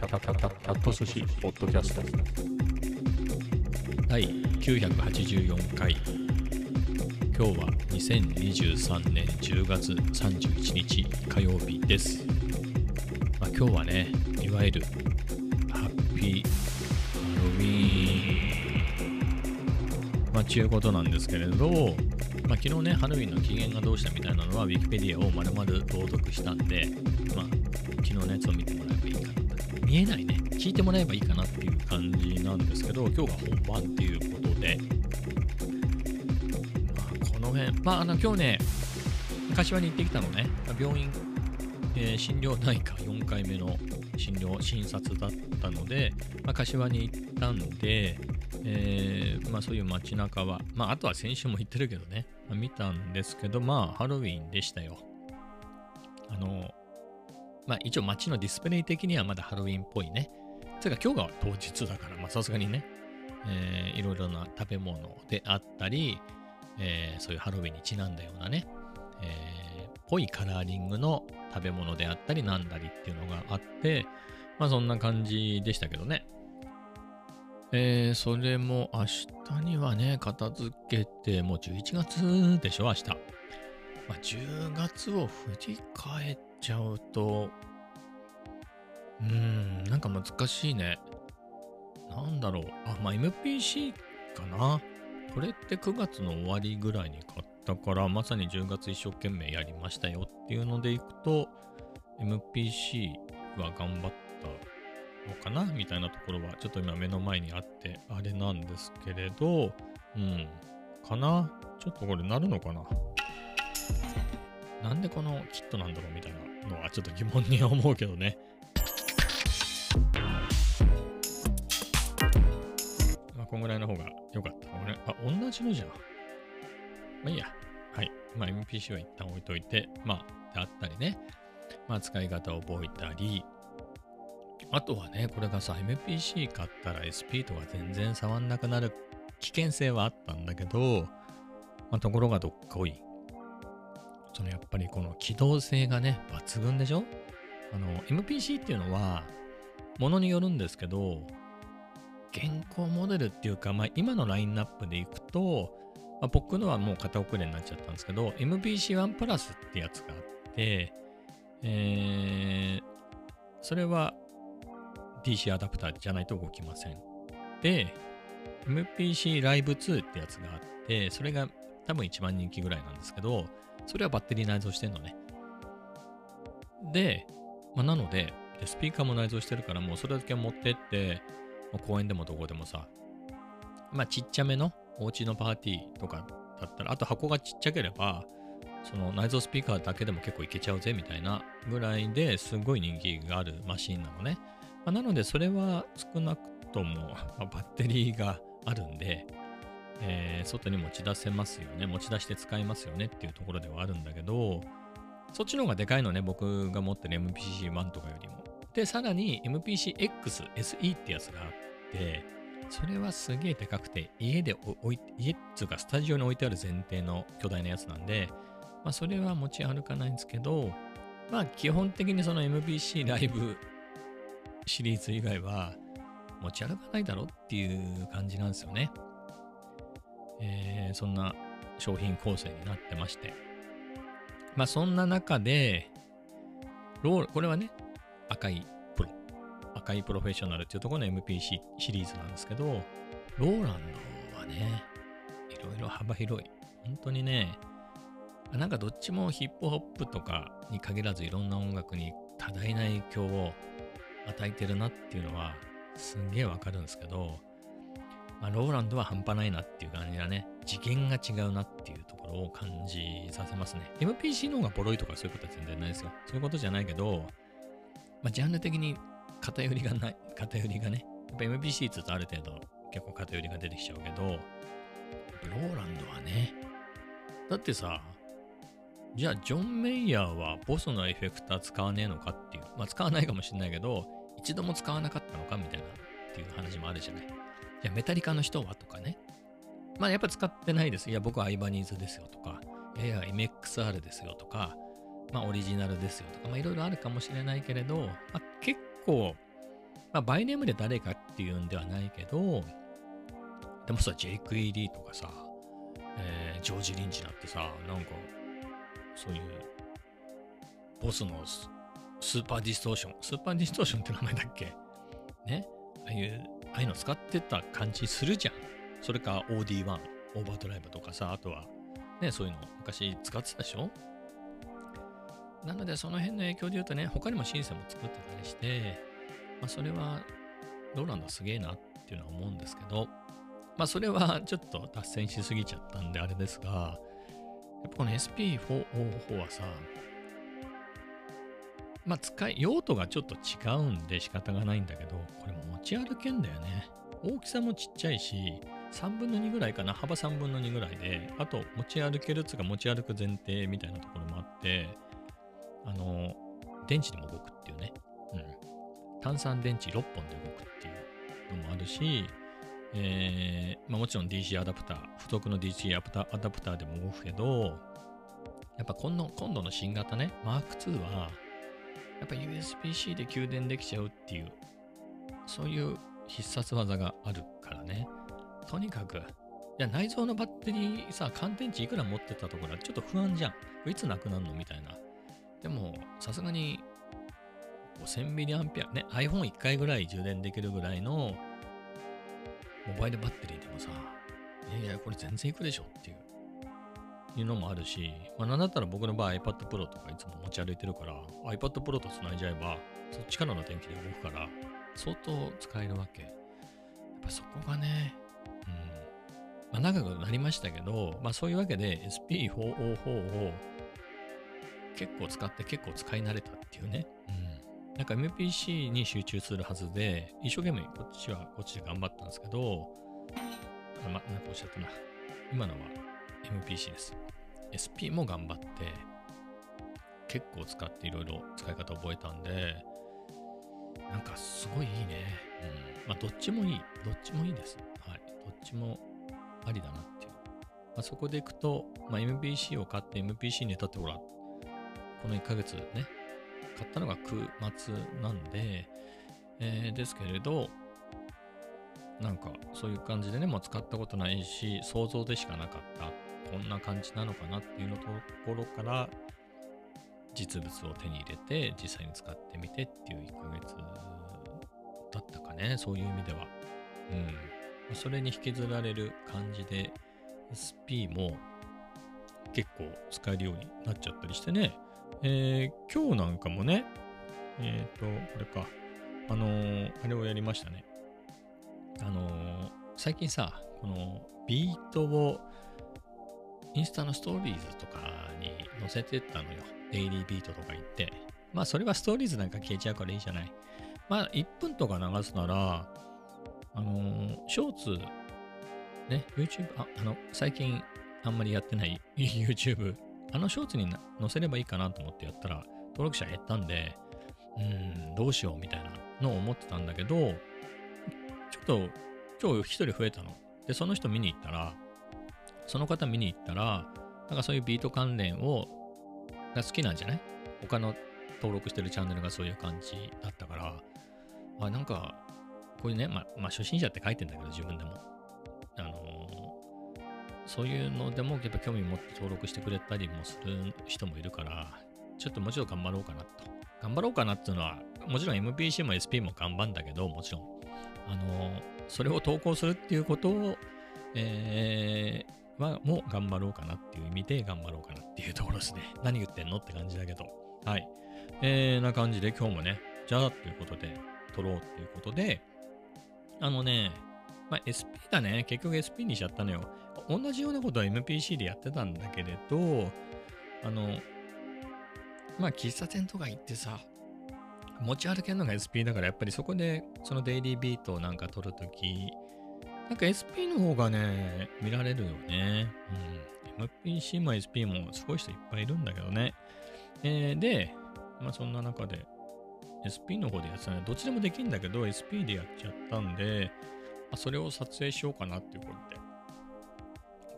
キャキャキャキャキャット寿司ポッドキャスト第984回今日は2023年10月31日火曜日です、まあ、今日はねいわゆるハッピーハロウィーンまあちゅうことなんですけれどまあ、昨日ね、ハロウィンの起源がどうしたみたいなのは、ウィキペディアを丸々朗読したんで、まあ、昨日のやつを見てもらえばいいかな。見えないね。聞いてもらえばいいかなっていう感じなんですけど、今日が本番っていうことで、まあ、この辺、まあ、あの、今日ね、柏に行ってきたのね、病院、えー診療内科4回目の診療、診察だったので、まあ、柏に行ったんで、えーまあそういう街中は、まああとは先週も言ってるけどね、まあ見たんですけど、まあハロウィンでしたよ。まあ一応街のディスプレイ的にはまだハロウィンっぽいね。つうか今日が当日だから、まあさすがにね、えーいろいろな食べ物であったり、えーそういうハロウィンにちなんだようなね、えーぽいカラーリングの食べ物であったりなんだりっていうのがあって、まあそんな感じでしたけどね。えー、それも明日にはね、片付けて、もう11月でしょ、明日。まあ、10月を振り返っちゃうと、うーん、なんか難しいね。なんだろう。あ、まあ、MPC かな。これって9月の終わりぐらいに買ったから、まさに10月一生懸命やりましたよっていうのでいくと、MPC は頑張ったのかなみたいなところはちょっと今目の前にあってあれなんですけれど、うん、かなちょっとこれなるのかななんでこのキットなんだろうみたいなのはちょっと疑問に思うけどね。まあ、こんぐらいの方が良かったかもね。あ、同じのじゃん。まあいいや。はい。まあ MPC は一旦置いといて、まあ、であったりね。まあ使い方を覚えたり、あとはね、これがさ、MPC 買ったら SP とか全然触んなくなる危険性はあったんだけど、まあ、ところがどっこい。そのやっぱりこの機動性がね、抜群でしょ？あの、MPC っていうのは、ものによるんですけど、現行モデルっていうか、まあ、今のラインナップでいくと、まあ、僕のはもう型遅れになっちゃったんですけど、MPC1 プラスってやつがあって、えー、それは DC アダプターじゃないと動きません。で、MPC Live 2ってやつがあって、それが多分一番人気ぐらいなんですけど、それはバッテリー内蔵してんのね。で、まあ、なので、スピーカーも内蔵してるから、もうそれだけ持ってって、まあ公園でもどこでもさ、まあちっちゃめのお家のパーティーとかだったら、あと箱がちっちゃければ、その内蔵スピーカーだけでも結構いけちゃうぜみたいなぐらいですごい人気があるマシンなのね。まあなのでそれは少なくとも、まあバッテリーがあるんで、えー外に持ち出せますよね。持ち出して使えますよねっていうところではあるんだけど、そっちの方がでかいのね、僕が持ってる MPC-1 とかよりも。で、さらに MPC-X、SE ってやつがあって、それはすげえでかくて、家で置い、家っていうかスタジオに置いてある前提の巨大なやつなんで、まあそれは持ち歩かないんですけど、まあ基本的にその MPC ライブシリーズ以外は持ち歩かないだろっていう感じなんですよね。えーそんな商品構成になってまして。まあそんな中で、ローこれはね、赤いプロ、赤いプロフェッショナルっていうところの MPC シリーズなんですけど、ローランドはね、いろいろ幅広い。本当にね、なんかどっちもヒップホップとかに限らずいろんな音楽に多大な影響を与えてるなっていうのはすんげえわかるんですけど、まあ、ローランドは半端ないなっていう感じだね。次元が違うなっていうところを感じさせますね。MPC の方がボロいとかそういうことは全然ないですよ。そういうことじゃないけど、まあ、ジャンル的に偏りがない、偏りがね。やっぱ MPC って言うとある程度結構偏りが出てきちゃうけど、ローランドはね、だってさ、じゃあジョン・メイヤーはボスのエフェクター使わねえのかっていう、まあ使わないかもしれないけど、一度も使わなかったのかみたいなっていう話もあるじゃない。じゃあメタリカの人は？とかね。まあやっぱ使ってないです。いや僕はアイバニーズですよとか、いや MXR ですよとか、まあオリジナルですよとか、まあいろいろあるかもしれないけれど、まあ、結構まあ、バイネームで誰かっていうんではないけど、でもさ、ジェイク・ E・リーとかさ、えージョージ・リンチなんてさ、なんか、そういう、 BOSS のススーパーディストーション、スーパーディストーションって名前だっけ？ね？ああいう、ああいうの使ってた感じするじゃん。それか OD1、オーバードライブとかさ、あとは、ね、そういうの昔使ってたでしょ？なので、その辺の影響で言うとね、他にもシンセも作ってたりして、まあ、それは、ローランドすげえなっていうのは思うんですけど、まあ、それはちょっと脱線しすぎちゃったんであれですが、やっぱこの SP404 はさ、まあ、使い、用途がちょっと違うんで仕方がないんだけど、これ持ち歩けんだよね。大きさもちっちゃいし、3分の2ぐらいかな、幅3分の2ぐらいで、あと持ち歩けるっつうか持ち歩く前提みたいなところもあって、あの、電池でも動くっていうね。うん。炭酸電池6本で動くっていうのもあるし、えーまあ、もちろん DC アダプター、付属の DC アダプターでも動くけど、やっぱ今度今度の新型ね、Mark II は、やっぱ USB-C で給電できちゃうっていう、そういう必殺技があるからね。とにかく、いや内蔵のバッテリーさ、乾電池いくら持ってたところはちょっと不安じゃん。いつなくなるのみたいな。でも、さすがに 5000mAh ね、iPhone1 回ぐらい充電できるぐらいのモバイルバッテリーでもさ、いやいや、これ全然いくでしょっていう、いうのもあるし、まあ、なんだったら僕の場合 iPad Pro とかいつも持ち歩いてるから、iPad Pro と繋いじゃえば、そっちからの電気で動くから、相当使えるわけ。やっぱそこがね、うん。まあ、長くなりましたけど、まあそういうわけで SP404 を結構使って結構使い慣れたっていうね。うん。なんか MPC に集中するはずで、一生懸命こっちはこっちで頑張ったんですけど、あま、なんかおっしゃったな。今のは MPC です。SP も頑張って、結構使っていろいろ使い方覚えたんで、なんかすごいいいね。うん。まあどっちもいい。どっちもいいです。はい。どっちもありだなっていう。まあ、そこでいくと、まあ、MPC を買って MPC に立ってほら、この1ヶ月ね、買ったのが9末なんで、えーですけれど、なんかそういう感じでね、もう使ったことないし、想像でしかなかった。こんな感じなのかなっていうのところから、実物を手に入れて、実際に使ってみてっていう1ヶ月だったかね、そういう意味では。うん。それに引きずられる感じで、SP も結構使えるようになっちゃったりしてね。えー今日なんかもね、えっ、と、これか、あのーあれをやりましたね。あの最近さ、このビートをインスタのストーリーズとかに載せてったのよ。デイリービートとか言って。まあ、それはストーリーズなんか消えちゃうからいいじゃない。まあ、1分とか流すなら、あのーショーツ、ね、YouTube、あ、あの、最近あんまりやってない YouTube、あのショーツに載せればいいかなと思ってやったら、登録者減ったんで、うん、どうしようみたいなのを思ってたんだけど、ちょっと今日一人増えたの。で、その人見に行ったら、その方見に行ったら、なんかそういうビート関連を、が好きなんじゃない？他の登録してるチャンネルがそういう感じだったから、あ、なんか、こういうね、まあ、まあ、初心者って書いてんだけど、自分でも。あのーそういうのでもやっぱ興味持って登録してくれたりもする人もいるから、ちょっともちょっと頑張ろうかなと。頑張ろうかなっていうのは、もちろん MPC も SP も頑張んだけど、もちろん。あのーそれを投稿するっていうことを、えー、は、もう頑張ろうかなっていう意味で頑張ろうかなっていうところですね。何言ってんのって感じだけど。はい。えー、な感じで今日もね、じゃあっていうことで、撮ろうっていうことで、あのね、まあ、SP だね。結局 SP にしちゃったのよ。同じようなことは MPC でやってたんだけれど、あの、まあ、喫茶店とか行ってさ、持ち歩けるのが SP だから、やっぱりそこで、そのデイリービートをなんか撮るとき、なんか SP の方がね、見られるよね。うん。MPC も SP もすごい人いっぱいいるんだけどね。えーで、まあそんな中で、SP の方でやってたね。どっちでもできるんだけど、SP でやっちゃったんで、あそれを撮影しようかなっていうことで。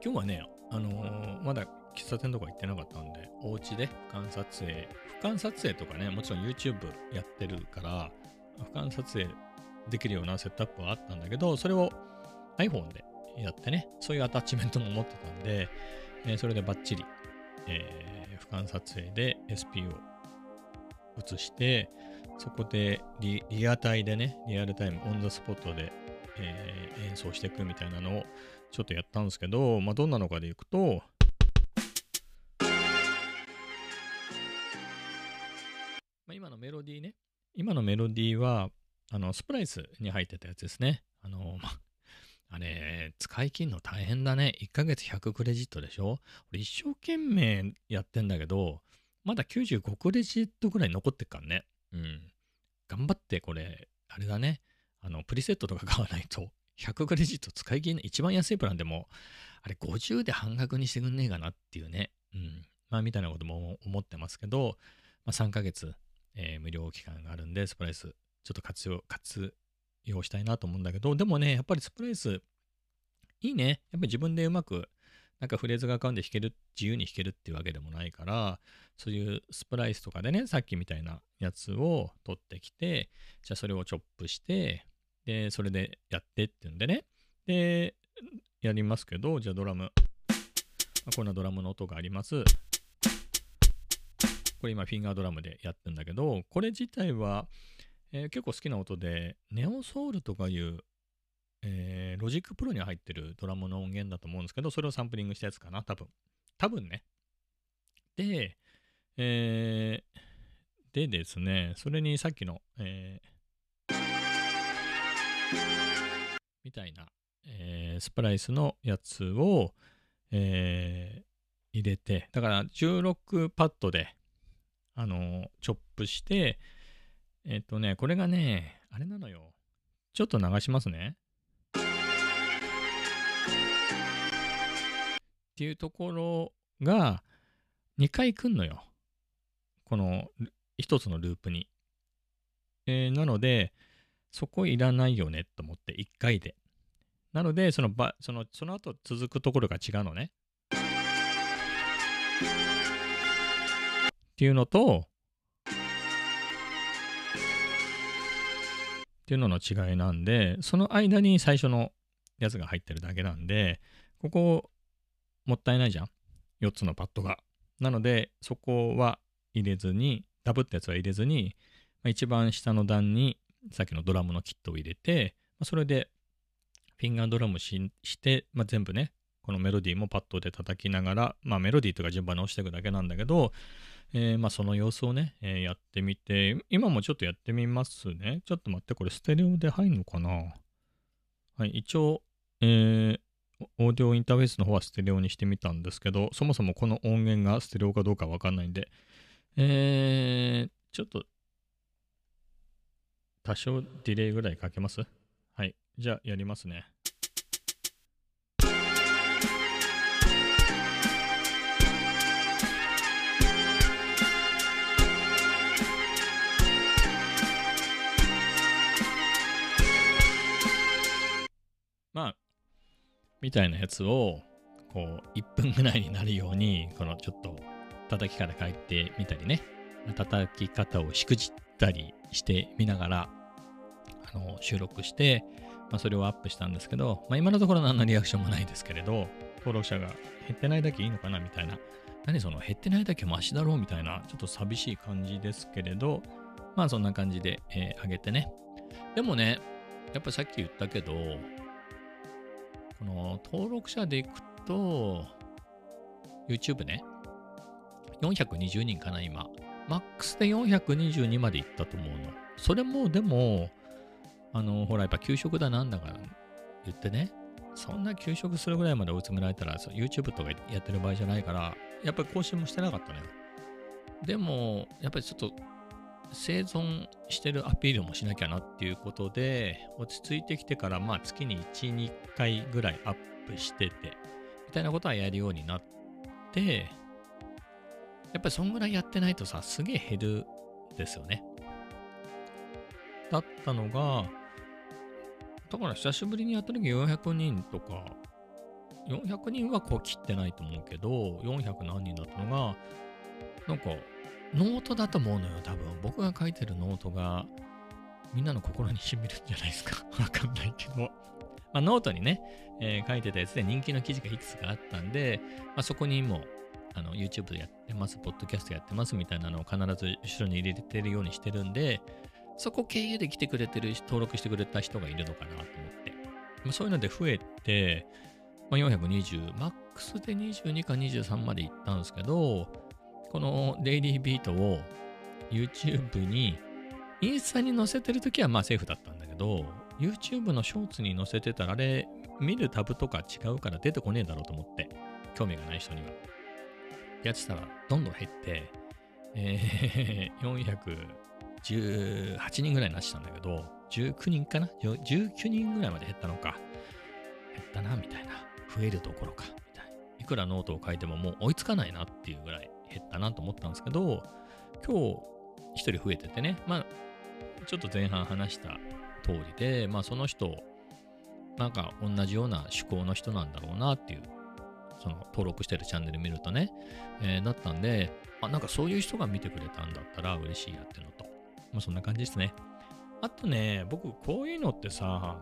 今日はね、あのーまだ喫茶店とか行ってなかったんで、お家で俯瞰撮影、俯瞰撮影とかね、もちろん YouTube やってるから、俯瞰撮影できるようなセットアップはあったんだけど、それを iPhone でやってね、そういうアタッチメントも持ってたんで、えーそれでバッチリ、えー俯瞰撮影で SP を映して、そこでリリアタイでね、リアルタイム、オンザスポットで、えー演奏していくみたいなのをちょっとやったんですけど、まあ、どんなのかでいくと、まあ、今のメロディーね、今のメロディーは、あの、スプライスに入ってたやつですね。あ、れ、使い切るの大変だね。1ヶ月100クレジットでしょ？俺一生懸命やってんだけど、まだ95クレジットぐらい残ってっからね。うん。頑張ってこれ、あれだね。あの、プリセットとか買わないと、100クレジット使い切れない。一番安いプランでも、あれ50で半額にしてくんねえかなっていうね。うん。まあ、みたいなことも思ってますけど、まあ、3ヶ月、えー無料期間があるんで、スプライス、ちょっと活用、活用したいなと思うんだけど、でもね、やっぱりスプライス、いいね。やっぱり自分でうまく、なんかフレーズが浮かんで弾ける、自由に弾けるっていうわけでもないから、そういうスプライスとかでね、さっきみたいなやつを取ってきて、じゃあそれをチョップして、で、それでやってっていうんでね。で、やりますけど、じゃあドラム。まこんなドラムの音があります。これ今フィンガードラムでやってるんだけど、これ自体は、えー結構好きな音で、ネオソウルとかいう、えー Logic Pro に入ってるドラムの音源だと思うんですけど、それをサンプリングしたやつかな、多分。多分ね。で、えーでですね、それにさっきの、えーみたいな、えー Splice のやつを、えー入れて、だから16パッドで、あのチョップして、えっ、とね、これがね、あれなのよ。ちょっと流しますね。っていうところが2回来んのよ。この1つのループに。えーなので、そこいらないよねと思って1回で。なので、そのばそのその後続くところが違うのね。っていうのと、っていうのの違いなんで、その間に最初のやつが入ってるだけなんで、ここもったいないじゃん。4つのパッドが。なので、そこは入れずに、ダブったやつは入れずに、まあ一番下の段にさっきのドラムのキットを入れて、まあそれでフィンガードラムしして、まあ、全部ね、このメロディーもパッドで叩きながら、まあメロディーとか順番に押していくだけなんだけど、えーまあその様子をね、えーやってみて、今もちょっとやってみますね。ちょっと待って、これステレオで入るのかな？はい、一応、えーオーディオインターフェースの方はステレオにしてみたんですけど、そもそもこの音源がステレオかどうかわかんないんで、えー、ちょっと、多少ディレイぐらいかけます？はい。じゃあ、やりますね。みたいなやつを、こう、1分ぐらいになるように、このちょっと、叩き方変えてみたりね、叩き方をしくじったりしてみながら、あの、収録して、まあ、それをアップしたんですけど、まあ、今のところ何のリアクションもないですけれど、登録者が減ってないだけいいのかなみたいな、何その減ってないだけマシだろうみたいな、ちょっと寂しい感じですけれど、まあそんな感じで、えー上げてね。でもね、やっぱさっき言ったけど、この登録者でいくと、YouTube ね、420人かな、今。マックスで422までいったと思うの。それも、でも、あの、ほら、やっぱ給食だなんだから言ってね、そんな給食するぐらいまで追い詰められたら、YouTube とかやってる場合じゃないから、やっぱり更新もしてなかったのよ。でも、やっぱりちょっと、生存してるアピールもしなきゃなっていうことで、落ち着いてきてから、まあ月に1、2回ぐらいアップしてて、みたいなことはやるようになって、やっぱりそんぐらいやってないとさ、すげえ減るんですよね。だったのが、だから久しぶりにやった時400人とか、400人はこう切ってないと思うけど、400何人だったのが、なんか、ノートだと思うのよ、多分。僕が書いてるノートが、みんなの心に染みるんじゃないですか。わかんないけど。まあ、ノートにね、えー書いてたやつで人気の記事がいくつかあったんで、まあ、そこにもあの YouTube やってます、ポッドキャストやってますみたいなのを必ず後ろに入れてるようにしてるんで、そこ経由で来てくれてる、登録してくれた人がいるのかなと思って。まあ、そういうので増えて、まあ、420、マックスで22か23まで行ったんですけど、このデイリービートを YouTube に、インスタに載せてるときはまあセーフだったんだけど、YouTube のショーツに載せてたら、あれ、見るタブとか違うから出てこねえだろうと思って、興味がない人には。やってたら、どんどん減って、えー、418人ぐらいになってたんだけど、19人かな ?19 人ぐらいまで減ったのか。減ったな、みたいな。増えるどころか、みたいな。いくらノートを書いてももう追いつかないなっていうぐらい減ったなと思ったんですけど、今日一人増えててね、まあ、ちょっと前半話した通りで、まあその人、なんか同じような趣向の人なんだろうなっていう、その登録してるチャンネル見るとね、えーだったんで、あ、なんかそういう人が見てくれたんだったら嬉しいやってのと、まあそんな感じですね。あとね、僕こういうのってさ、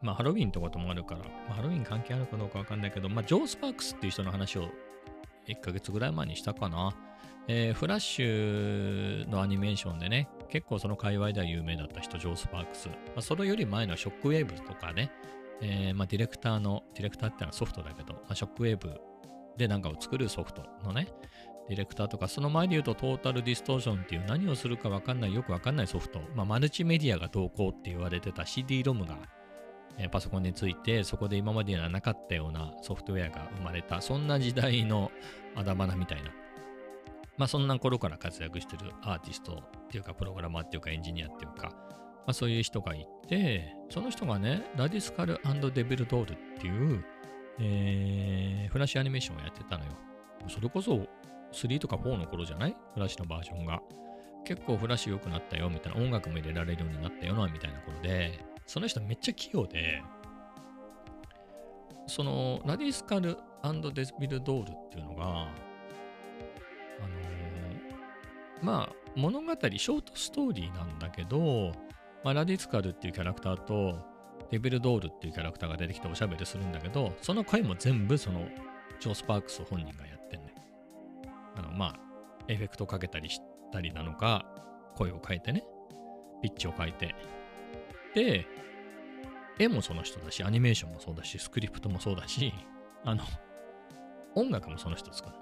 まあハロウィンってこともあるから、まあ、ハロウィン関係あるかどうかわかんないけど、まあジョー・スパークスっていう人の話を1ヶ月ぐらい前にしたかな。えーフラッシュのアニメーションでね、結構その界隈では有名だった人、ジョー・スパークス。まあ、それより前のショックウェーブとかね、えーまあ、ディレクターの、ディレクターってのはソフトだけど、まあ、ショックウェーブでなんかを作るソフトのね、ディレクターとか、その前で言うと Total Distortion っていう何をするかわかんない、よくわかんないソフト、まあ、マルチメディアがどうこうって言われてた CD-ROM が、えパソコンについて、そこで今までにはなかったようなソフトウェアが生まれた、そんな時代のあ だ花みたいな。まあそんな頃から活躍してるアーティストっていうか、プログラマーっていうか、エンジニアっていうか、まあそういう人がいて、その人がね、ラディスカルデビルドールっていう、えーフラッシュアニメーションをやってたのよ。それこそ3とか4の頃じゃない？フラッシュのバージョンが。結構フラッシュ良くなったよみたいな、音楽も入れられるようになったよなみたいな頃で、その人めっちゃ器用で、そのラディスカルデビルドールっていうのが、あのーまあ物語、ショートストーリーなんだけど、まあ、ラディスカルっていうキャラクターとデビルドールっていうキャラクターが出てきておしゃべりするんだけど、その回も全部そのジョー・スパークス本人がやってんね。あの、まあ、エフェクトかけたりしたりなのか、声を変えてね、ピッチを変えて。で、絵もその人だし、アニメーションもそうだし、スクリプトもそうだし、あの、音楽もその人作る。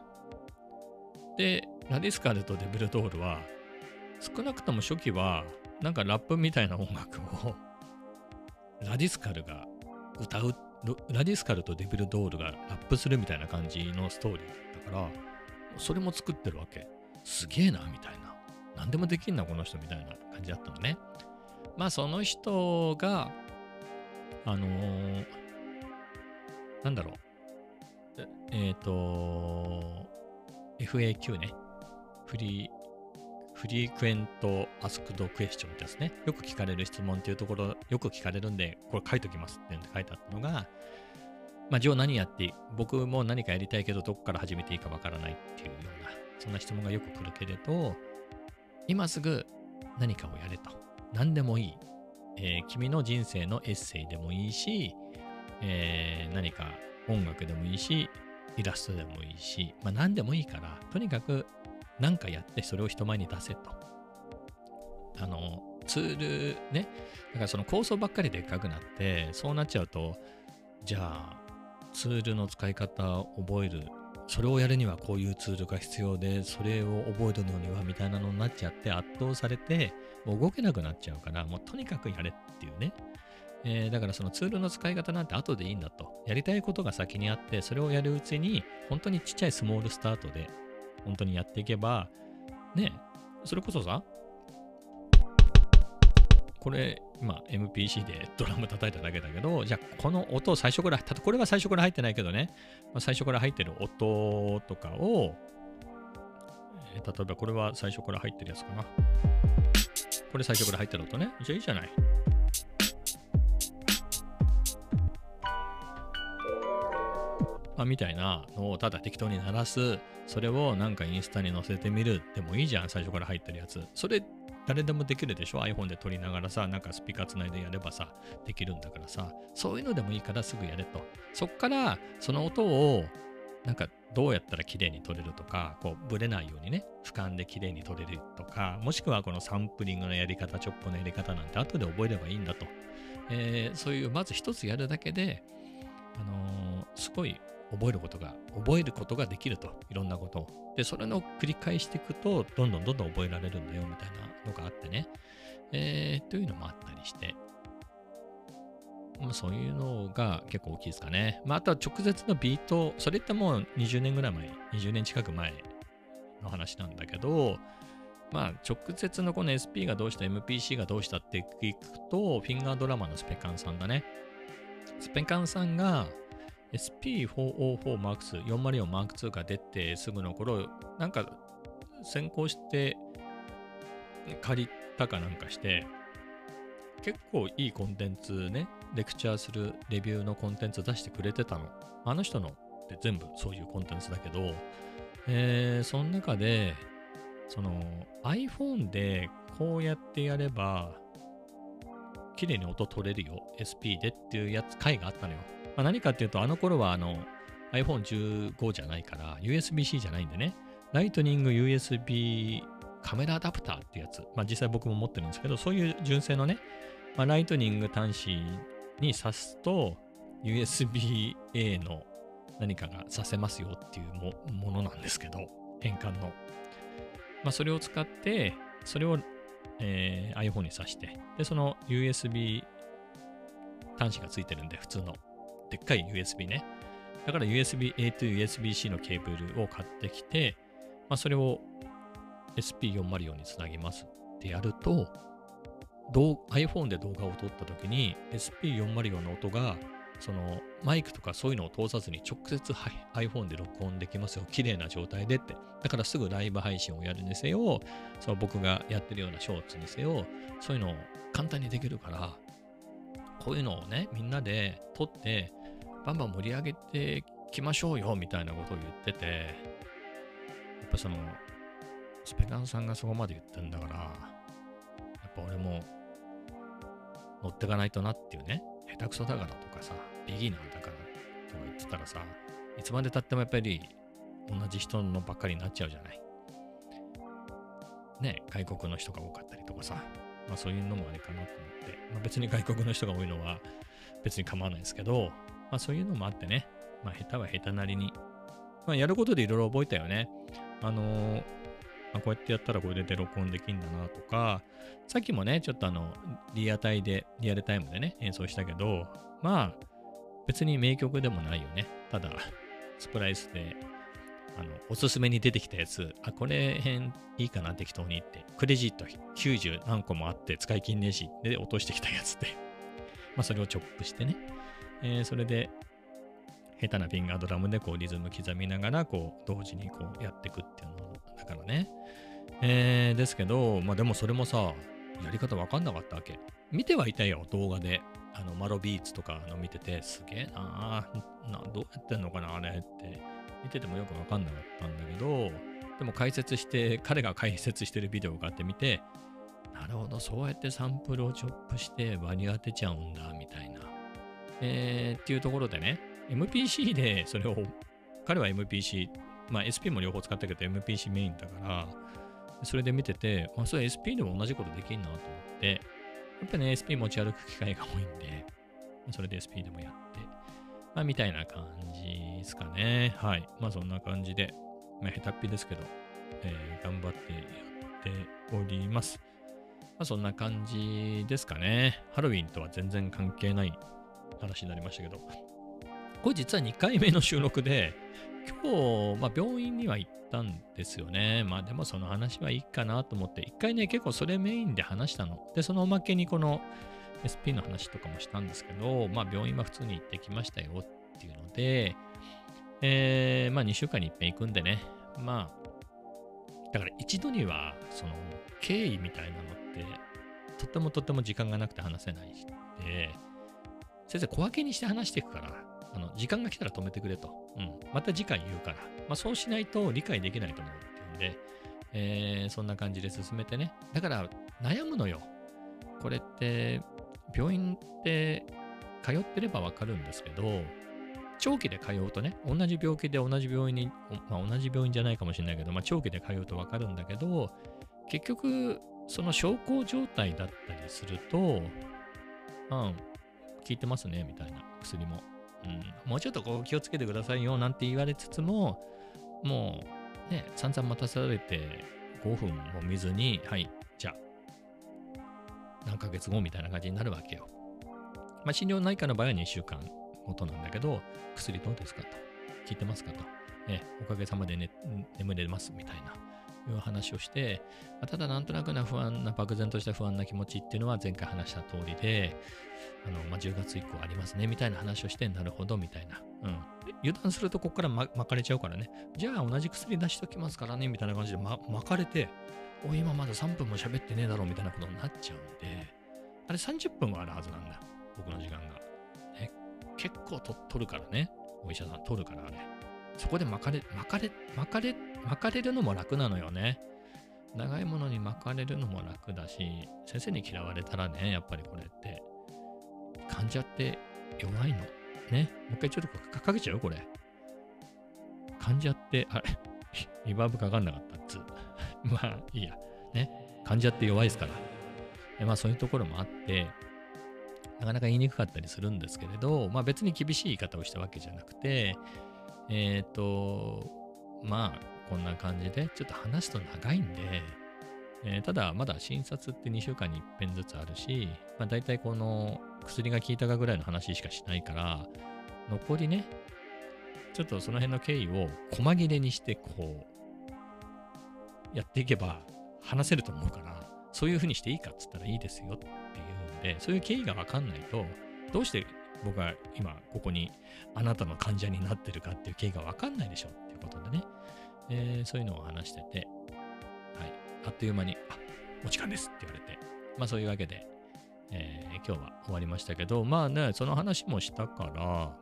で、ラディスカルとデビルドールは、少なくとも初期は、なんかラップみたいな音楽を、ラディスカルが歌う、ラディスカルとデビルドールがラップするみたいな感じのストーリーだったから、それも作ってるわけ。すげえな、みたいな。何でもできんな、この人みたいな感じだったのね。まあ、その人が、あのーなんだろう。えっ、と、FAQ ね。フリー、フリークエントアスクドクエスチョンですね。よく聞かれる質問っていうところ、よく聞かれるんで、これ書いときますって書いてあったのが、まあ、ジョー何やっていい僕も何かやりたいけど、どこから始めていいかわからないっていうような、そんな質問がよく来るけれど、今すぐ何かをやれと。何でもいい。えー君の人生のエッセイでもいいし、えー何か音楽でもいいし、イラストでもいいし、まあ何でもいいから、とにかく何かやってそれを人前に出せと。あの、ツールね、だからその構想ばっかりでっかくなって、そうなっちゃうと、じゃあ、ツールの使い方を覚える。それをやるにはこういうツールが必要で、それを覚えるのにはみたいなのになっちゃって圧倒されて、もう動けなくなっちゃうから、もうとにかくやれっていうね。えーだからそのツールの使い方なんて後でいいんだと。やりたいことが先にあって、それをやるうちに、本当にちっちゃいスモールスタートで、本当にやっていけば、ね、それこそさ、これ、今 MPC でドラム叩いただけだけど、じゃあこの音を最初から、たとこれは最初から入ってないけどね、ま最初から入ってる音とかを、え例えばこれは最初から入ってるやつかな。これ最初から入ってる音ね。じゃあいいじゃない。まあ、みたいなのをただ適当に鳴らす、それをなんかインスタに載せてみるでもいいじゃん、最初から入ってるやつ。それ誰でもできるでしょ ?iPhone で撮りながらさ、なんかスピーカーつないでやればさ、できるんだからさ、そういうのでもいいからすぐやれと。そっからその音をなんかどうやったら綺麗に撮れるとか、こうブレないようにね、俯瞰で綺麗に撮れるとか、もしくはこのサンプリングのやり方、チョップのやり方なんて後で覚えればいいんだと。えーそういうまず一つやるだけで、あのーすごい覚えることが、覚えることができると。いろんなことを。で、それの繰り返していくと、どんどんどんどん覚えられるんだよ、みたいなのがあってね。えーというのもあったりして。そういうのが結構大きいですかね。まあ、あとは直接のビート、それってもう20年ぐらい前、20年近く前の話なんだけど、まあ、直接のこの SP がどうした、MPC がどうしたっていくと、フィンガードラマのスペカンさんだね。スペカンさんが SP404 Mark2、404 Mark2 が出てすぐの頃、なんか先行して借りたかなんかして、結構いいコンテンツね、レクチャーするレビューのコンテンツ出してくれてたの。あの人のって全部そういうコンテンツだけど、えー、その中で、その iPhone でこうやってやれば、綺麗に音取れるよ、SP でっていうやつ、回があったのよ。まあ、何かっていうと、あの頃はあの iPhone15 じゃないから、USB-C じゃないんでね、ライトニング USB カメラアダプターってやつ、まあ実際僕も持ってるんですけど、そういう純正のね、まあ、ライトニング端子に挿すと USB-A の何かが挿せますよっていうもものなんですけど、変換の。まあそれを使って、それを、えー iPhone に挿して、で、その USB 端子がついてるんで、普通の。でっかい USB ね。だから USB-A to USB-C のケーブルを買ってきて、まあそれを SP404 につなぎますってやると、iPhone で動画を撮った時に SP404 の音がそのマイクとかそういうのを通さずに直接はい iPhone で録音できますよ。綺麗な状態でって。だからすぐライブ配信をやるにせよ、その僕がやってるようなショーツにせよ、そういうのを簡単にできるから、こういうのをね、みんなで撮って、バンバン盛り上げてきましょうよ、みたいなことを言ってて、やっぱその、スペカンさんがそこまで言ってんだから、やっぱ俺も乗ってかないとなっていうね、下手くそだからとかさ、ビギナーだからとか言ってたらさ、いつまでたってもやっぱり同じ人のばっかりになっちゃうじゃない。ね、外国の人が多かったりとかさ、まあそういうのもあれかなと思って、まあ、別に外国の人が多いのは別に構わないですけど、まあそういうのもあってね、まあ下手は下手なりに、まあやることでいろいろ覚えたよね。あのーあこうやってやったらこれで録音できんだなとか、さっきもね、ちょっとあの、リアタイで、リアルタイムでね、演奏したけど、まあ、別に名曲でもないよね。ただ、スプライスで、あの、おすすめに出てきたやつ、あ、これ辺いいかな、適当にって、クレジット90何個もあって使い切んねえし、で、落としてきたやつで、まあ、それをチョップしてね、えーそれで、下手なフィンガードラムでこうリズム刻みながらこう同時にこうやっていくっていうのだからね。えーですけど、まあでもそれもさ、やり方わかんなかったわけ。見てはいたよ、動画で。あの、マロビーツとかの見てて、すげえなーな、どうやってんのかな、あれって。見ててもよくわかんなかったんだけど、でも解説して、彼が解説してるビデオがあって見て、なるほど、そうやってサンプルをチョップして場に当てちゃうんだ、みたいな。えーっていうところでね、MPC でそれを、彼は MPC、まあ SP も両方使ったけど MPC メインだから、それで見てて、まあそれ SP でも同じことできんなと思って、やっぱりね SP 持ち歩く機会が多いんで、それで SP でもやって、まあみたいな感じですかね。はい。まあそんな感じで、まあ下手っぴですけど、えー頑張ってやっております。まあそんな感じですかね。ハロウィンとは全然関係ない話になりましたけど、これ実は2回目の収録で、今日、まあ、病院には行ったんですよね。まあでもその話はいいかなと思って、一回ね、結構それメインで話したの。で、そのおまけにこの SP の話とかもしたんですけど、まあ病院は普通に行ってきましたよっていうので、えー、まあ2週間に一遍行くんでね、まあ、だから一度には、その経緯みたいなのって、とってもとっても時間がなくて話せないし、で、先生小分けにして話していくから、あの時間が来たら止めてくれと。うん。また次回言うから。まあそうしないと理解できないと思うっていうんで、えーそんな感じで進めてね。だから悩むのよ。これって、病院って通ってればわかるんですけど、長期で通うとね、同じ病気で同じ病院に、まあ、同じ病院じゃないかもしれないけど、まあ、長期で通うとわかるんだけど、結局、その小康状態だったりすると、うん、効いてますね、みたいな薬も。うん、もうちょっとこう気をつけてくださいよ、なんて言われつつも、もう、ね、散々待たされて5分も見ずに、はい、じゃあ、何ヶ月後みたいな感じになるわけよ。まあ、診療内科の場合は2週間ごとなんだけど、薬どうですかと。聞いてますかと。えおかげさまで、ね、眠れますみたいな。いう話をして、まあただなんとなくな不安な、漠然とした不安な気持ちっていうのは前回話した通りで、あの、まあ、10月以降ありますね、みたいな話をして、なるほど、みたいな。うん。で油断するとここからま巻かれちゃうからね。じゃあ同じ薬出しときますからね、みたいな感じで、ま、巻かれて、おい、今まだ3分も喋ってねえだろ、みたいなことになっちゃうんで、あれ30分はあるはずなんだ。僕の時間が。ね、結構と取るからね。お医者さん取るから、あれ。そこで巻かれ、巻かれ、巻かれ、巻かれるのも楽なのよね。長いものに巻かれるのも楽だし、先生に嫌われたらね、やっぱりこれって、患者って弱いの。ね。もう一回ちょっとかけちゃう？これ。患者って、あれ、リバーブかかんなかったっつ。まあ、いいや。ね。患者って弱いですから。えまあ、そういうところもあって、なかなか言いにくかったりするんですけれど、まあ別に厳しい言い方をしたわけじゃなくて、えっ、と、まあ、こんな感じで、ちょっと話すと長いんで、えーただ、まだ診察って2週間に1遍ずつあるし、まあ大体この薬が効いたかぐらいの話しかしないから、残りね、ちょっとその辺の経緯を細切れにして、こう、やっていけば話せると思うから、そういうふうにしていいかっつったらいいですよっていうんで、そういう経緯がわかんないと、どうして僕は今ここにあなたの患者になってるかっていう経緯がわかんないでしょっていうことでね、えーそういうのを話してて、はい、あっという間に、あ、お時間ですって言われて、まあそういうわけで、えー今日は終わりましたけど、まあね、その話もしたから、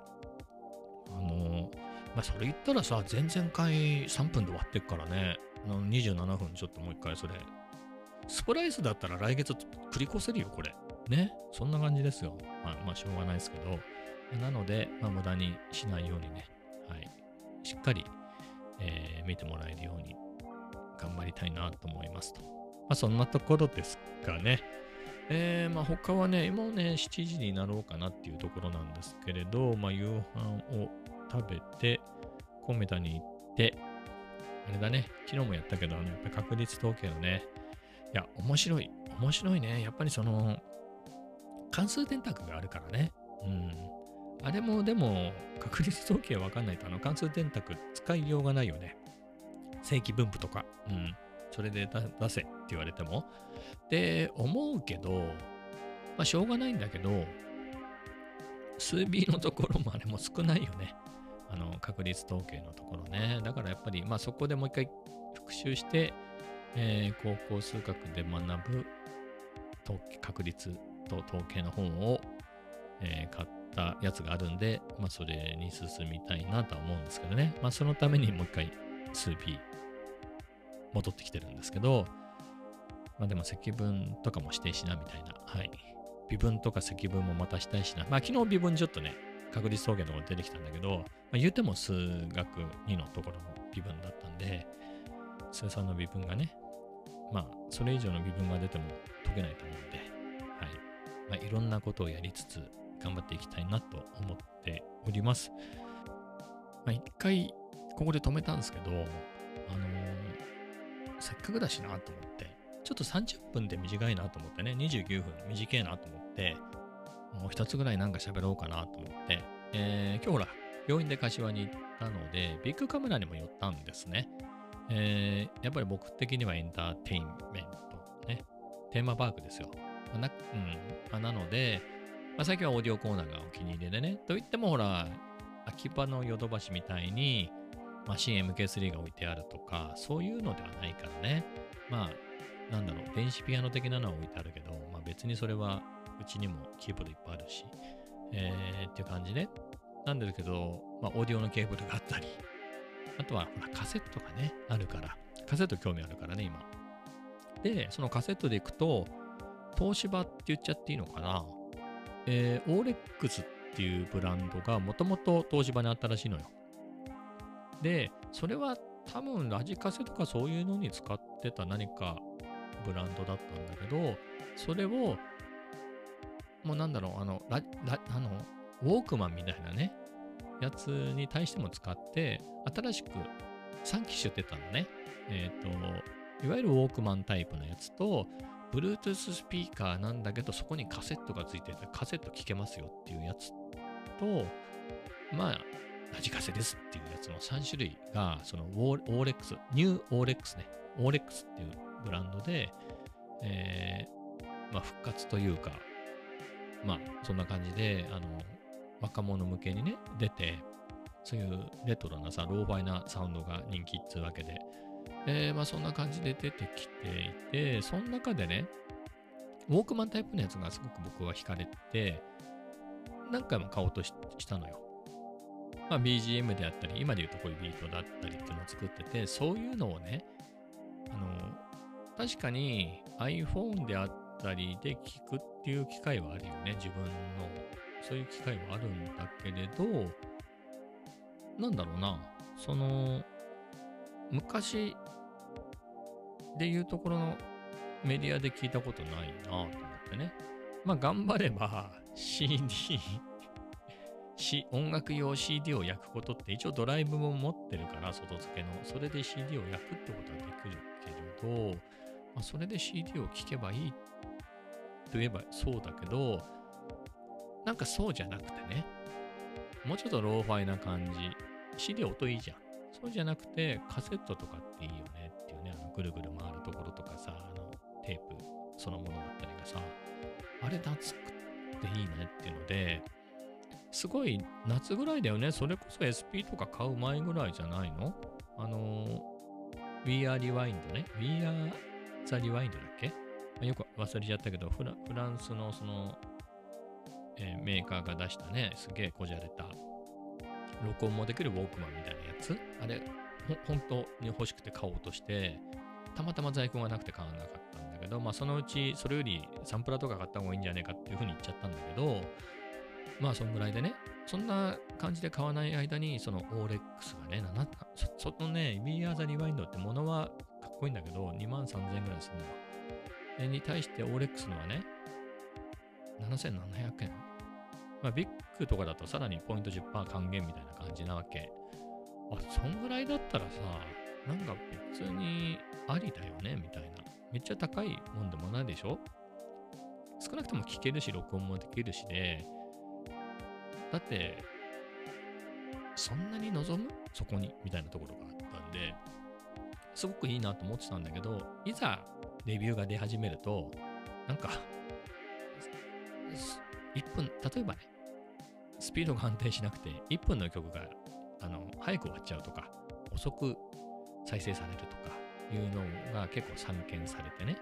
あのまあそれ言ったらさ、前々回3分で終わってっからね、あの27分ちょっともう一回それ、スプライスだったら来月繰り越せるよ、これ。ね。そんな感じですよ。まあ、まあ、しょうがないですけど。なので、まあ、無駄にしないようにね、はい。しっかり、えー見てもらえるように頑張りたいなと思いますと。まあ、そんなところですかね。えー、まあ、他はね、今ね、7時になろうかなっていうところなんですけれど、まあ、夕飯を食べて、コメダに行って、あれだね、昨日もやったけど、あのやっぱり確率統計のね、いや、面白い。面白いね。やっぱりその、関数電卓があるからね。うん。あれも、でも、確率統計わかんないと、あの関数電卓使いようがないよね。正規分布とか。うん。それで出せって言われても。で、思うけど、まあ、しょうがないんだけど、数 B のところもあれも少ないよね。あの、確率統計のところね。だからやっぱり、まあそこでもう一回復習して、えー高校数学で学ぶ統計確率と統計の本を、えー買ったやつがあるんで、まあ、それに進みたいなとは思うんですけどね。まあ、そのためにもう一回数 B 戻ってきてるんですけど、まあ、でも積分とかも指定しなみたいな。はい。微分とか積分もまたしたいしな。まあ、昨日微分ちょっとね、確率統計のところ出てきたんだけど、まあ、言うても数学2のところの微分だったんで、数3の微分がね、まあ、それ以上の微分が出ても解けないと思うんで、まあ、いろんなことをやりつつ、頑張っていきたいなと思っております。まあ、一回、ここで止めたんですけど、あのーせっかくだしなと思って、ちょっと30分で短いなと思ってね、29分短いなと思って、もう一つぐらいなんか喋ろうかなと思って、えー今日ほら、病院で柏に行ったので、ビッグカメラにも寄ったんですね。えーやっぱり僕的にはエンターテインメント、ね、テーマパークですよ。まあな,、うんまなので、まあ、最近はオーディオコーナーがお気に入りでね、といってもほら、秋葉のヨドバシみたいに、マシン MK3 が置いてあるとか、そういうのではないからね。まあ、なんだろう、電子ピアノ的なのは置いてあるけど、まあ別にそれはうちにもキーボードいっぱいあるし、えー、っていう感じね。なんだけど、まあ、オーディオのケーブルがあったり、あとは、ほら、カセットがね、あるから、カセット興味あるからね、今。で、そのカセットでいくと、東芝って言っちゃっていいのかな？えー、オーレックスっていうブランドがもともと東芝にあったらしいのよ。で、それは多分ラジカセとかそういうのに使ってた何かブランドだったんだけど、それを、もうなんだろう、あの、ララあのウォークマンみたいなね、やつに対しても使って、新しく3機種出たのね。えっ、ー、と、いわゆるウォークマンタイプのやつと、Bluetooth スピーカーなんだけど、そこにカセットがついてて、カセット聞けますよっていうやつと、まあ、ラジカセですっていうやつの3種類が、そのオーレックス、ニューオーレックスね、オーレックスっていうブランドで、えー、まあ、復活というか、まあ、そんな感じで、あの、若者向けにね、出て、そういうレトロなさ、ローバイなサウンドが人気っていうわけで、えー、まあそんな感じで出てきていて、その中でね、ウォークマンタイプのやつがすごく僕は惹かれて、何回も買おうとしたのよ。まあ BGM であったり、今で言うとこういうビートだったりっていうのを作ってて、そういうのをね、あの、確かに iPhone であったりで聞くっていう機会はあるよね、自分の。そういう機会はあるんだけれど、なんだろうな、その、昔でいうところのメディアで聞いたことないなと思ってね。まあ頑張れば CD し、音楽用 CD を焼くことって一応ドライブも持ってるから外付けの。それで CD を焼くってことはできるけれど、まあ、それで CD を聴けばいいと言えばそうだけど、なんかそうじゃなくてね。もうちょっとローファイな感じ。CD 音いいじゃん。そうじゃなくて、カセットとかっていいよねっていうね、あのぐるぐる回るところとかさ、あのテープそのものだったりがさ、あれ夏くっていいねっていうので、すごい夏ぐらいだよね。それこそ SP とか買う前ぐらいじゃないの？あの、We Are Rewind ね。We Are the Rewind だっけ？よく忘れちゃったけど、フラフランスのその、えー、メーカーが出したね、すげえこじゃれた録音もできるウォークマンみたいなやつ？あれ、本当に欲しくて買おうとして、たまたま在庫がなくて買わなかったんだけど、まあそのうちそれよりサンプラとか買った方がいいんじゃねえかっていうふうに言っちゃったんだけど、まあそんぐらいでね、そんな感じで買わない間に、そのオーレックスがね、なそそのね、We Are the Rewind ってものはかっこいいんだけど、2万3000円ぐらいするのよ。えに対してオーレックスのはね、7700円。まあ、ビッグとかだとさらにポイント10%還元みたいな感じなわけ。あ、そんぐらいだったらさ、なんか別にありだよね、みたいな。めっちゃ高いもんでもないでしょ？少なくとも聞けるし、録音もできるしで、だって、そんなに望む？そこに？みたいなところがあったんで、すごくいいなと思ってたんだけど、いざレビューが出始めると、なんか、1分、例えばね、スピードが安定しなくて、1分の曲があの早く終わっちゃうとか、遅く再生されるとかいうのが結構散見されてね、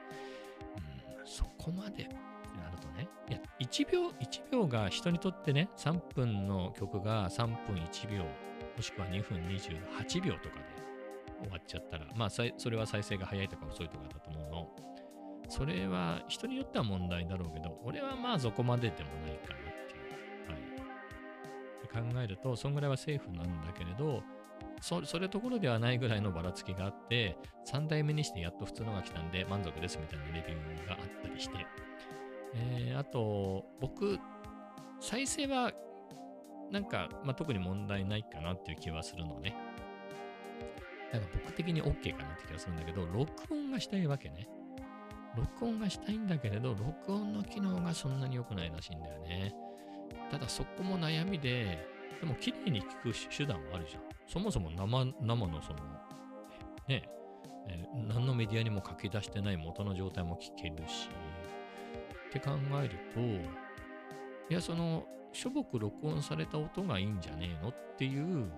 うん、そこまでなるとね、いや、1秒、1秒が人にとってね、3分の曲が3分1秒、もしくは2分28秒とかで終わっちゃったら、まあ、それは再生が早いとか遅いとかだと思うの。それは人によっては問題だろうけど、俺はまあそこまででもないかなっていう。はい。考えると、そんぐらいはセーフなんだけれど、そそれところではないぐらいのばらつきがあって、3代目にしてやっと普通のが来たんで満足ですみたいなレビューがあったりして、えー、あと、僕、再生は、なんか、まあ、特に問題ないかなっていう気はするのね。なんか僕的に OK かなって気がするんだけど、録音がしたいわけね。録音がしたいんだけれど、録音の機能がそんなに良くないらしいんだよね。ただそこも悩みで、でも綺麗に聞く手段はあるじゃん。そもそも生生のその、ね、え何のメディアにも書き出してない元の状態も聞けるし、って考えると、いや、その、しょぼく録音された音がいいんじゃねえのっていう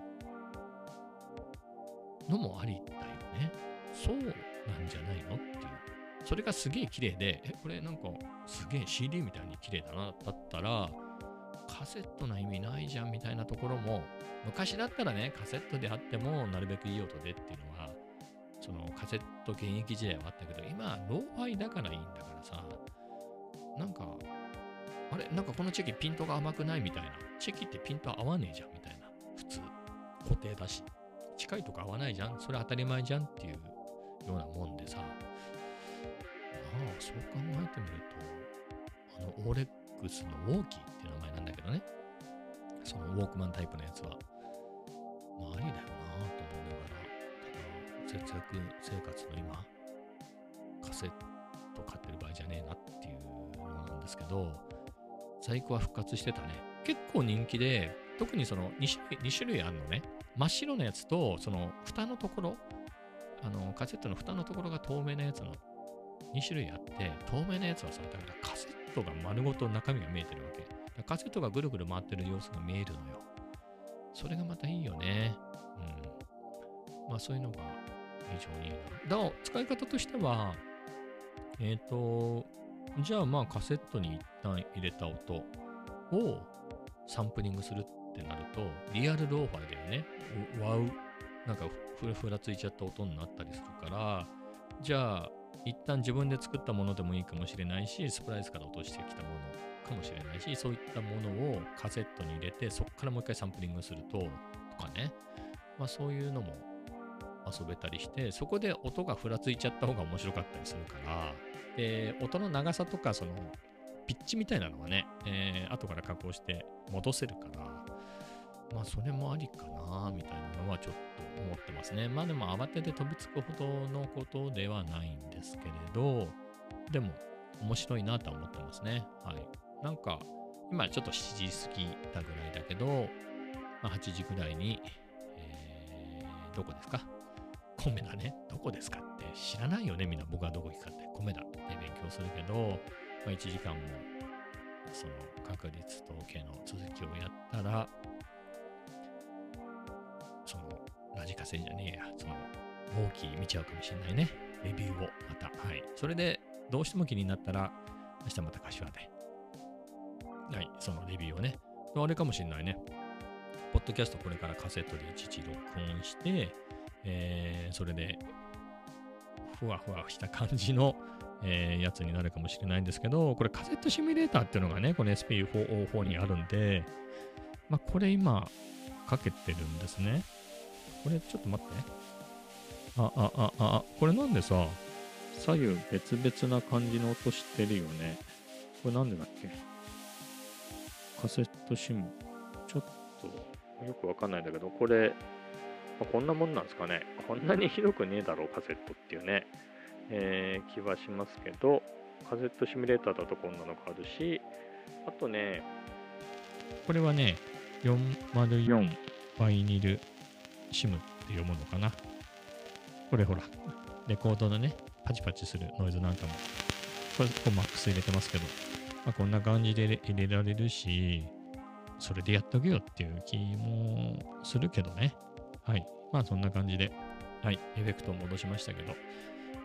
のもありだよね。そうなんじゃないのっていう。それがすげえ綺麗で、え、これなんかすげえ CD みたいに綺麗だな、だったら、カセットな意味ないじゃんみたいなところも、昔だったらね、カセットであってもなるべくいい音でっていうのは、そのカセット現役時代はあったけど、今、ローファイだからいいんだからさ、なんか、あれ？なんかこのチェキピントが甘くないみたいな。チェキってピント合わねえじゃんみたいな。普通。固定だし。近いとこ合わないじゃんそれ当たり前じゃんっていうようなもんでさ。ああ、そう考えてみると、あの、オーレックスのウォーキーっていう名前なんだけどね。そのウォークマンタイプのやつは。まあ、ありだよなと思いながら、ただ、節約生活の今、カセット買ってる場合じゃねえなっていうのなんですけど、在庫は復活してたね。結構人気で、特にその2種類 ,2 種類あるのね。真っ白なやつと、その蓋のところ、あの、カセットの蓋のところが透明なやつの2種類あって、透明なやつはさ、だからカセットが丸ごと中身が見えてるわけ。カセットがぐるぐる回ってる様子が見えるのよ。それがまたいいよね。うん。まあそういうのが非常にいいな。だから使い方としては、えっ、と、じゃあまあカセットに一旦入れた音をサンプリングするってなると、リアルローファイだよね。ワウ、なんかふらふらついちゃった音になったりするから、じゃあ一旦自分で作ったものでもいいかもしれないし、 Splice から落としてきたものかもしれないし、そういったものをカセットに入れて、そこからもう一回サンプリングすると、とかね。まあそういうのも遊べたりして、そこで音がふらついちゃった方が面白かったりするから、で、音の長さとか、その、ピッチみたいなのはね、えー後から加工して戻せるから、まあそれもありかな、みたいなのはちょっと思ってますね。まあでも慌てて飛びつくほどのことではないんですけれど、でも面白いなとは思ってますね。はい。なんか、今ちょっと7時過ぎたぐらいだけど、まあ、8時ぐらいに、えーどこですか？米田ね。どこですかって知らないよね、みんな僕はどこ行くかって。米田で勉強するけど、まあ、1時間もその確率統計の続きをやったら、ラジカセじゃねえや、そのウォーキー見ちゃうかもしれないね。レビューをまた。はい。それでどうしても気になったら、明日また柏で。はい、そのレビューをね。あれかもしれないね。ポッドキャストこれからカセットでいちいち録音して、えーそれで、ふわふわした感じの、えーやつになるかもしれないんですけど、これカセットシミュレーターっていうのがね、この SP404 にあるんで、まあ、これ今、かけてるんですね。これ、ちょっと待って。あ、あ、あ、あ、これなんでさ、左右別々な感じの音してるよね。これなんでだっけ？カセットシム。ちょっと、よくわかんないんだけど、これ、まあこんなもんなんですかね。こんなにひどくねえだろう、カセットっていうね、えー気はしますけど、カセットシミュレーターだとこんなのがあるし、あとね、これはね、404 Vinyl Sim って読むのかな？これほら、レコードのね、パチパチするノイズなんかも、これこうマックス入れてますけど、まあ、こんな感じで入れられるし、それでやっとけよっていう気もするけどね。はい。まあそんな感じで、はい。エフェクトを戻しましたけど、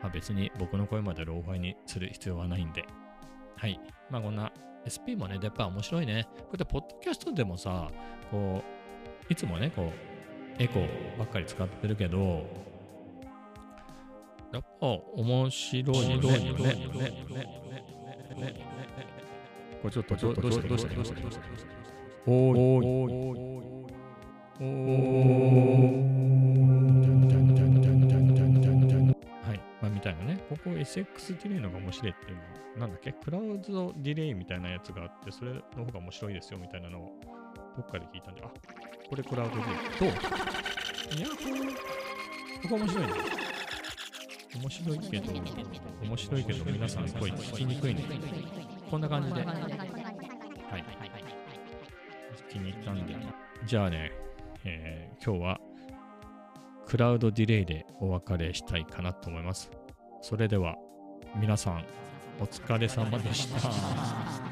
まあ、別に僕の声までローファイにする必要はないんで、はい。まあこんな SP もね、やっぱ面白いね。こうやってポッドキャストでもさ、こう、いつもね、こう、エコーばっかり使ってるけど、やっぱ面白いよね。ねねねこれちょっとどどうしたどうしたどうしたどうしたおーい。おーい。おーはい。まあ、みたい。なね。ここ SX ディレイのが面白い。ってい。うのは、なんだっけクラウドディレイみたい。なやつがあって、それの方が面白い。ですよみたい。なのをどっかで聞い。たんで、あ、これクラウドディレイ。どう？いや、こ、ここ面白いね。面白いけど、面白いけど、皆さん声聞きにくいね。こんな感じで。はい。気に入ったんで。じゃあね、えー今日はクラウドディレイでお別れしたいかなと思います。それでは皆さんお疲れ様でした。